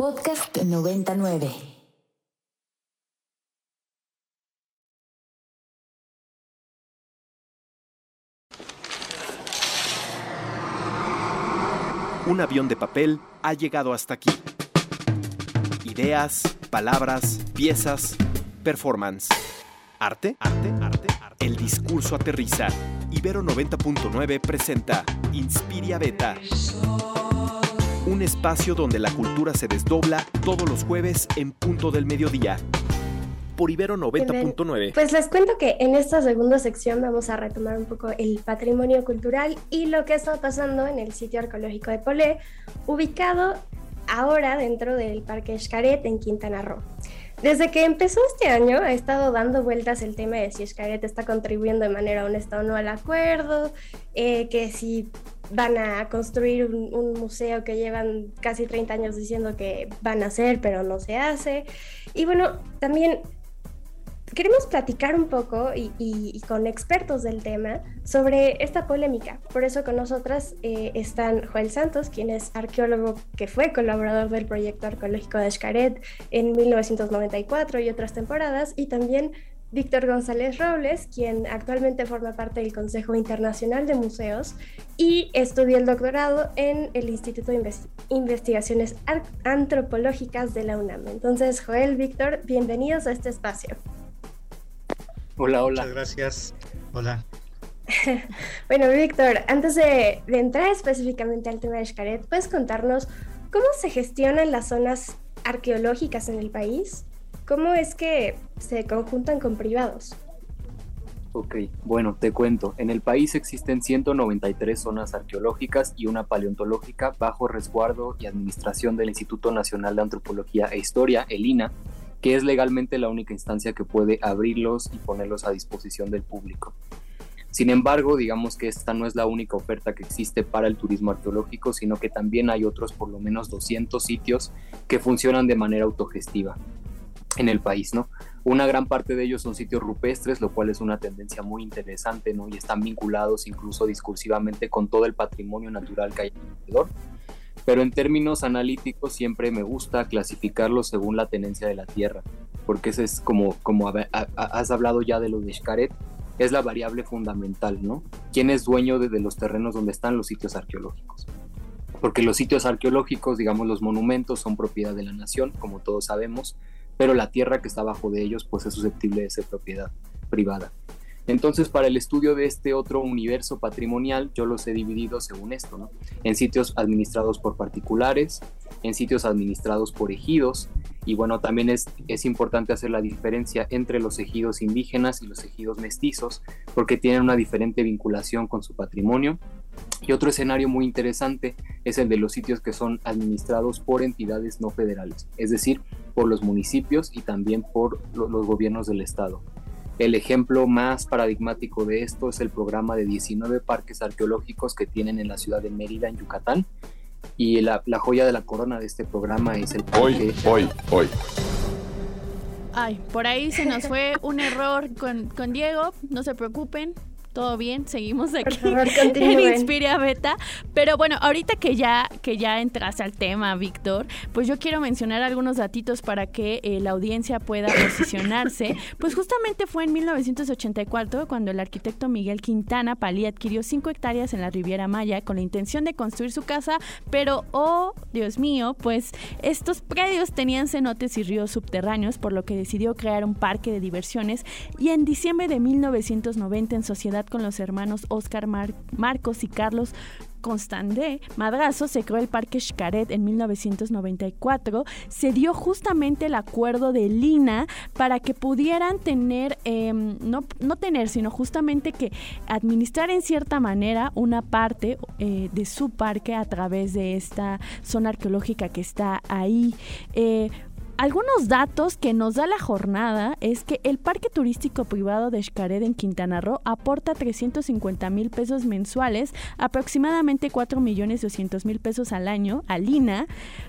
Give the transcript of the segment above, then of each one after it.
Podcast 99. Un avión de papel ha llegado hasta aquí. Ideas, palabras, piezas, performance. Arte, arte, arte, arte. El discurso aterriza. Ibero 90.9 presenta Inspiria Beta. Un espacio donde la cultura se desdobla todos los jueves en punto del mediodía. Por Ibero 90.9. Pues les cuento que en esta segunda sección vamos a retomar un poco el patrimonio cultural y lo que está pasando en el sitio arqueológico de Polé, ubicado ahora dentro del Parque Xcaret en Quintana Roo. Desde que empezó este año ha estado dando vueltas el tema de si Xcaret está contribuyendo de manera honesta o no al acuerdo, eh, que si van a construir un, museo que llevan casi 30 años diciendo que van a hacer, pero no se hace. Y bueno, también queremos platicar un poco y, con expertos del tema sobre esta polémica. Por eso con nosotras eh, están Joel Santos, quien es arqueólogo que fue colaborador del proyecto arqueológico de Xcaret en 1994 y otras temporadas, y también Víctor González Robles, quien actualmente forma parte del Consejo Internacional de Museos y estudió el doctorado en el Instituto de Invest Investigaciones Antropológicas de la UNAM. Entonces, Joel, Víctor, bienvenidos a este espacio. Hola, hola. Muchas gracias. Hola. bueno, Víctor, antes de, de, entrar específicamente al tema de Xcaret, ¿puedes contarnos cómo se gestionan las zonas arqueológicas en el país? ¿Cómo es que se conjuntan con privados? Ok, bueno, te cuento. En el país existen 193 zonas arqueológicas y una paleontológica bajo resguardo y administración del Instituto Nacional de Antropología e Historia, el INA, que es legalmente la única instancia que puede abrirlos y ponerlos a disposición del público. Sin embargo, digamos que esta no es la única oferta que existe para el turismo arqueológico, sino que también hay otros por lo menos 200 sitios que funcionan de manera autogestiva en el país, ¿no? Una gran parte de ellos son sitios rupestres, lo cual es una tendencia muy interesante, ¿no? Y están vinculados incluso discursivamente con todo el patrimonio natural que hay alrededor pero en términos analíticos siempre me gusta clasificarlo según la tenencia de la tierra, porque ese es como, como has hablado ya de lo de Xcaret, es la variable fundamental, ¿no? ¿Quién es dueño de, de los terrenos donde están los sitios arqueológicos? Porque los sitios arqueológicos, digamos los monumentos, son propiedad de la nación, como todos sabemos, pero la tierra que está bajo de ellos pues es susceptible de ser propiedad privada. Entonces, para el estudio de este otro universo patrimonial, yo los he dividido según esto, ¿no? En sitios administrados por particulares, en sitios administrados por ejidos, y bueno, también es, es importante hacer la diferencia entre los ejidos indígenas y los ejidos mestizos, porque tienen una diferente vinculación con su patrimonio. Y otro escenario muy interesante es el de los sitios que son administrados por entidades no federales, es decir, por los municipios y también por los gobiernos del estado. El ejemplo más paradigmático de esto es el programa de 19 parques arqueológicos que tienen en la ciudad de Mérida, en Yucatán. Y la, la joya de la corona de este programa es el parque. Hoy, hoy, hoy. Ay, por ahí se nos fue un error con, con Diego, no se preocupen, todo bien, seguimos aquí favor, en Inspiria Beta. Pero bueno, ahorita que ya, que ya entras al tema, Víctor, pues yo quiero mencionar algunos datitos para que eh, la audiencia pueda posicionarse. Pues justamente fue en 1984 cuando el arquitecto Miguel Quintana Palí adquirió 5 hectáreas en la Riviera Maya con la intención de construir su casa, pero, oh, Dios mío, pues estos predios tenían cenotes y ríos subterráneos, por lo que decidió crear un parque de diversiones y en diciembre de 1990 en sociedad con los hermanos Oscar Mar Marcos y Carlos Constandé Madrazo se creó el Parque Xcaret en 1994, se dio justamente el acuerdo de Lina para que pudieran tener, eh, no, no, tener, sino justamente que administrar en cierta manera una parte eh, de su parque a través de esta zona arqueológica que está ahí. Eh, algunos datos que nos da la jornada es que el parque turístico privado de Xcaret en Quintana Roo aporta 350 mil pesos mensuales, aproximadamente 4 millones 200 mil pesos al año a Lina,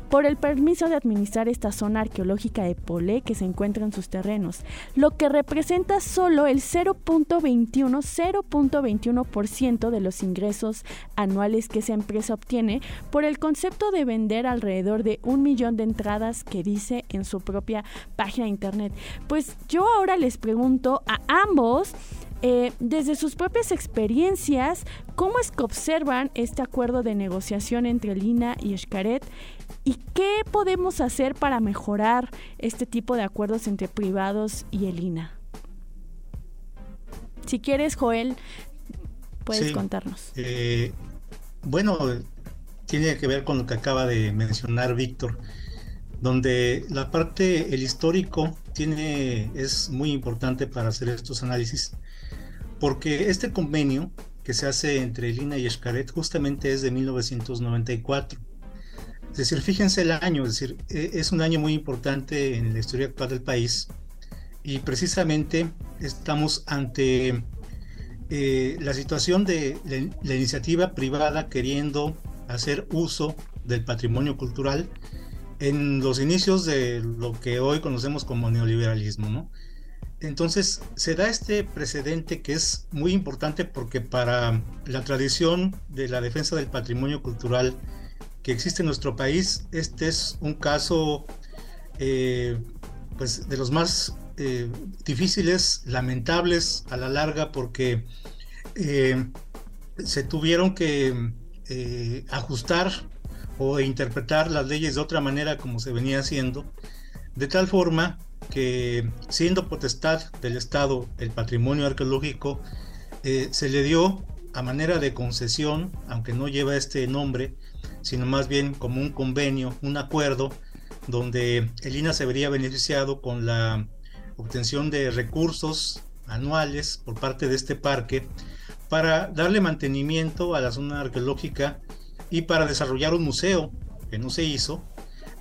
por el permiso de administrar esta zona arqueológica de Polé que se encuentra en sus terrenos, lo que representa solo el 0.21 0.21% de los ingresos anuales que esa empresa obtiene por el concepto de vender alrededor de un millón de entradas que dice en su propia página de internet. Pues yo ahora les pregunto a ambos, eh, desde sus propias experiencias, ¿cómo es que observan este acuerdo de negociación entre Lina y Xcaret? ¿Y qué podemos hacer para mejorar este tipo de acuerdos entre privados y el INA? Si quieres, Joel, puedes contarnos. Eh, bueno, tiene que ver con lo que acaba de mencionar Víctor donde la parte, el histórico, tiene, es muy importante para hacer estos análisis, porque este convenio que se hace entre Lina y Escaret justamente es de 1994. Es decir, fíjense el año, es decir, e, es un año muy importante en la historia actual del país y precisamente estamos ante eh, la situación de la iniciativa privada queriendo hacer uso del patrimonio cultural en los inicios de lo que hoy conocemos como neoliberalismo. Entonces se da este precedente que es muy importante porque para la tradición de la defensa del patrimonio cultural que existe en nuestro país, este es un caso eh, pues de los más eh, difíciles, lamentables a la larga porque eh, se tuvieron que ajustar o interpretar las leyes de otra manera como se venía haciendo, de tal forma que siendo potestad del Estado el patrimonio arqueológico, eh, se le dio a manera de concesión, aunque no lleva este nombre, sino más bien como un convenio, un acuerdo, donde el INA se vería beneficiado con la obtención de recursos anuales por parte de este parque para darle mantenimiento a la zona arqueológica y para desarrollar un museo que no se hizo.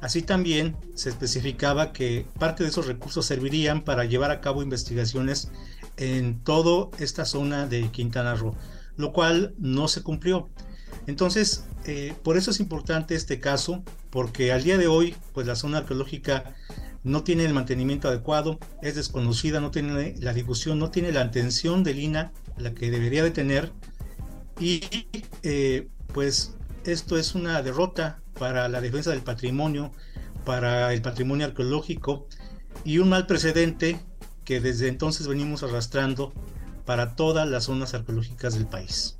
Así también se especificaba que parte de esos recursos servirían para llevar a cabo investigaciones en toda esta zona de Quintana Roo, lo cual no se cumplió. Entonces, eh, por eso es importante este caso, porque al día de hoy, pues la zona arqueológica no tiene el mantenimiento adecuado, es desconocida, no tiene la difusión, no tiene la atención de Lina, la que debería de tener, y eh, pues esto es una derrota para la defensa del patrimonio, para el patrimonio arqueológico y un mal precedente que desde entonces venimos arrastrando para todas las zonas arqueológicas del país.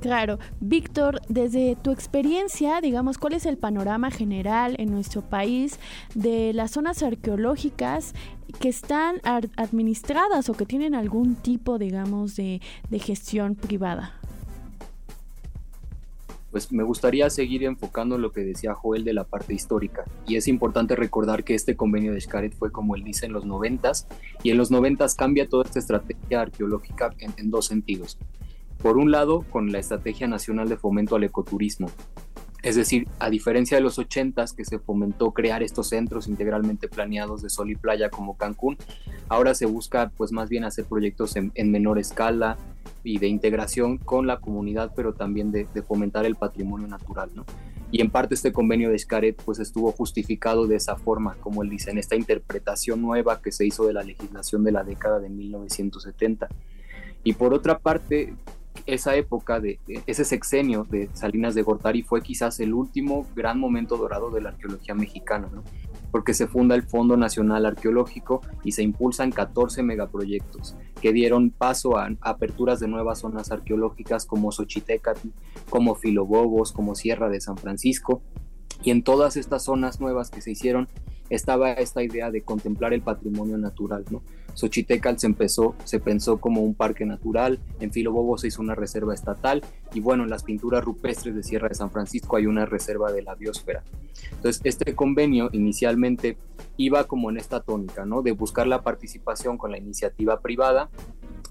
Claro, Víctor, desde tu experiencia, digamos, ¿cuál es el panorama general en nuestro país de las zonas arqueológicas que están administradas o que tienen algún tipo, digamos, de gestión privada? Pues me gustaría seguir enfocando lo que decía Joel de la parte histórica. Y es importante recordar que este convenio de Xcaret fue, como él dice, en los noventas, y en los noventas cambia toda esta estrategia arqueológica en, dos sentidos. Por un lado, con la Estrategia Nacional de Fomento al Ecoturismo, es decir, a diferencia de los 80 que se fomentó crear estos centros integralmente planeados de sol y playa como Cancún, ahora se busca pues más bien hacer proyectos en, menor escala y de integración con la comunidad, pero también de, fomentar el patrimonio natural, ¿no? Y en parte este convenio de Xcaret pues estuvo justificado de esa forma, como él dice, en esta interpretación nueva que se hizo de la legislación de la década de 1970. Y por otra parte, esa época, de, ese sexenio de Salinas de Gortari fue quizás el último gran momento dorado de la arqueología mexicana, porque se funda el Fondo Nacional Arqueológico y se impulsan 14 megaproyectos que dieron paso a aperturas de nuevas zonas arqueológicas como Xochitecatl, como Filobobos, como Sierra de San Francisco, y en todas estas zonas nuevas que se hicieron estaba esta idea de contemplar el patrimonio natural, ¿no? Xochitecas se empezó, se pensó como un parque natural, en Filobobo se hizo una reserva estatal y bueno, en las pinturas rupestres de Sierra de San Francisco hay una reserva de la biosfera. Entonces, este convenio inicialmente iba como en esta tónica, ¿no? De buscar la participación con la iniciativa privada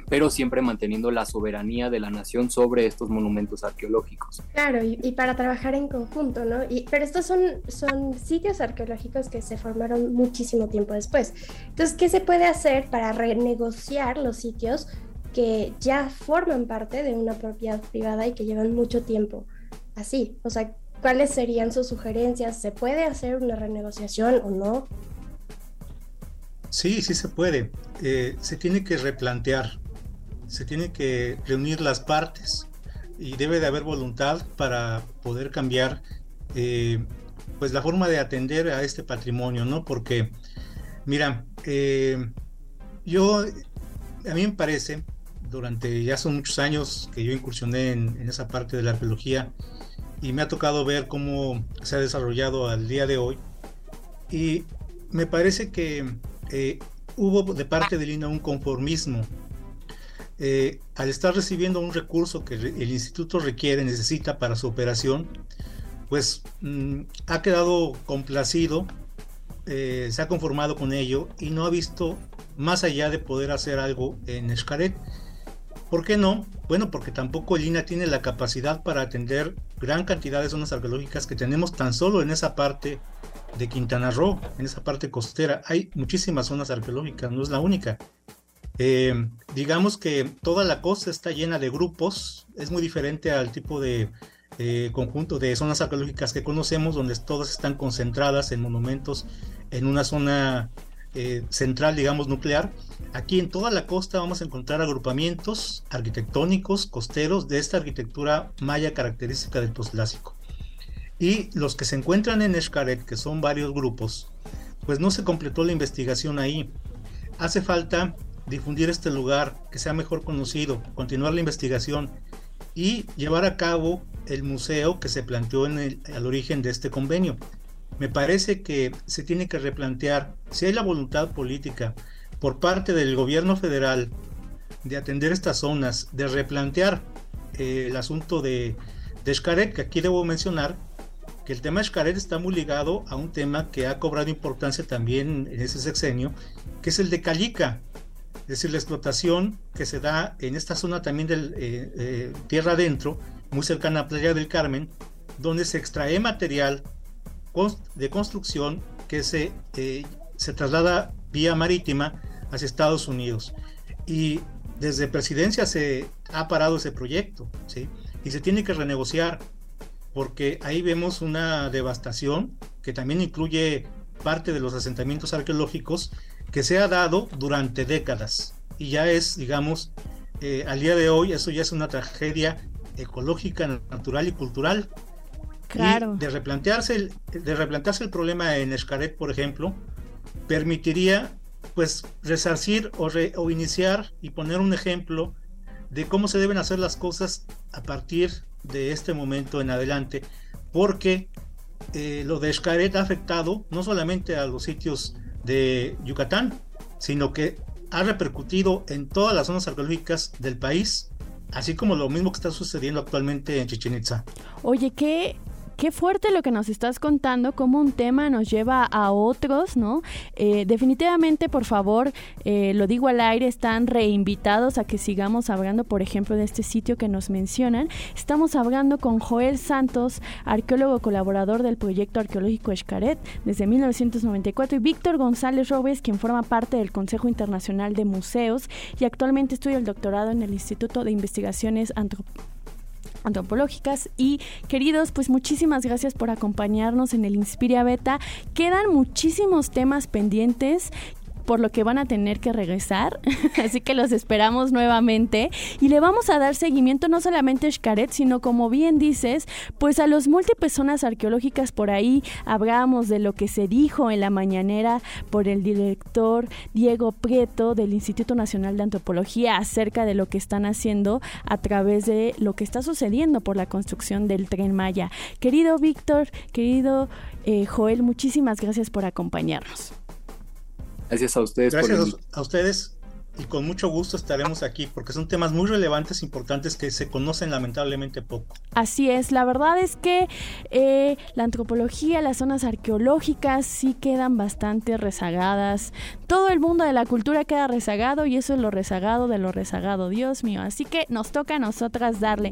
pero siempre manteniendo la soberanía de la nación sobre estos monumentos arqueológicos. Claro, y, para trabajar en conjunto, ¿no? Y, pero estos son, son sitios arqueológicos que se formaron muchísimo tiempo después. Entonces, ¿qué se puede hacer para renegociar los sitios que ya forman parte de una propiedad privada y que llevan mucho tiempo así? O sea, ¿cuáles serían sus sugerencias? ¿Se puede hacer una renegociación o no? Sí, sí se puede. Eh, se tiene que replantear, se tiene que reunir las partes y debe de haber voluntad para poder cambiar eh, pues la forma de atender a este patrimonio, ¿no? Porque, mira, eh, yo, a mí me parece, durante ya son muchos años que yo incursioné en, esa parte de la arqueología y me ha tocado ver cómo se ha desarrollado al día de hoy y me parece que eh, hubo de parte de Lina un conformismo. Eh, al estar recibiendo un recurso que el instituto requiere, necesita para su operación, pues mm, ha quedado complacido, eh, se ha conformado con ello y no ha visto más allá de poder hacer algo en Escaret. ¿Por qué no? Bueno, porque tampoco Lina tiene la capacidad para atender gran cantidad de zonas arqueológicas que tenemos tan solo en esa parte de Quintana Roo, en esa parte costera. Hay muchísimas zonas arqueológicas, no es la única. Eh, digamos que toda la costa está llena de grupos, es muy diferente al tipo de eh, conjunto de zonas arqueológicas que conocemos, donde todas están concentradas en monumentos en una zona eh, central, digamos, nuclear. Aquí en toda la costa vamos a encontrar agrupamientos arquitectónicos, costeros, de esta arquitectura maya característica del postclásico. Y los que se encuentran en Escaret, que son varios grupos, pues no se completó la investigación ahí. Hace falta difundir este lugar, que sea mejor conocido, continuar la investigación y llevar a cabo el museo que se planteó en el, al origen de este convenio. Me parece que se tiene que replantear si hay la voluntad política por parte del gobierno federal de atender estas zonas, de replantear eh, el asunto de, de Xcaret, que aquí debo mencionar el tema Xcaret está muy ligado a un tema que ha cobrado importancia también en ese sexenio, que es el de Calica, es decir, la explotación que se da en esta zona también de eh, eh, tierra adentro, muy cercana a Playa del Carmen, donde se extrae material de construcción que se, eh, se traslada vía marítima hacia Estados Unidos. Y desde presidencia se ha parado ese proyecto, ¿sí? Y se tiene que renegociar porque ahí vemos una devastación que también incluye parte de los asentamientos arqueológicos que se ha dado durante décadas y ya es, digamos, eh, al día de hoy eso ya es una tragedia ecológica, natural y cultural. Claro. de replantearse el, de replantearse el problema en Escaret, por ejemplo, permitiría pues resarcir o, o iniciar y poner un ejemplo de cómo se deben hacer las cosas a partir de este momento en adelante, porque eh, lo de Xcaret ha afectado no solamente a los sitios de Yucatán, sino que ha repercutido en todas las zonas arqueológicas del país, así como lo mismo que está sucediendo actualmente en Chichen Itza. Oye, ¿qué qué fuerte lo que nos estás contando, cómo un tema nos lleva a otros, ¿no? Eh, definitivamente, por favor, eh, lo digo al aire, están reinvitados a que sigamos hablando, por ejemplo, de este sitio que nos mencionan. Estamos hablando con Joel Santos, arqueólogo colaborador del proyecto arqueológico Escaret desde 1994, y Víctor González Robes, quien forma parte del Consejo Internacional de Museos y actualmente estudia el doctorado en el Instituto de Investigaciones Antropológicas antropológicas. Y queridos pues muchísimas gracias por acompañarnos en el Inspiria Beta. Quedan muchísimos temas pendientes por lo que van a tener que regresar. Así que los esperamos nuevamente y le vamos a dar seguimiento no solamente a Xcaret, sino como bien dices, pues a los múltiples zonas arqueológicas por ahí. Hablamos de lo que se dijo en la mañanera por el director Diego Prieto del Instituto Nacional de Antropología acerca de lo que están haciendo a través de lo que está sucediendo por la construcción del tren Maya. Querido Víctor, querido eh, Joel, muchísimas gracias por acompañarnos. Gracias a ustedes. Gracias a ustedes y con mucho gusto estaremos aquí porque son temas muy relevantes, importantes que se conocen lamentablemente poco. Así es, la verdad es que eh, la antropología, las zonas arqueológicas sí quedan bastante rezagadas. Todo el mundo de la cultura queda rezagado y eso es lo rezagado de lo rezagado, Dios mío. Así que nos toca a nosotras darle.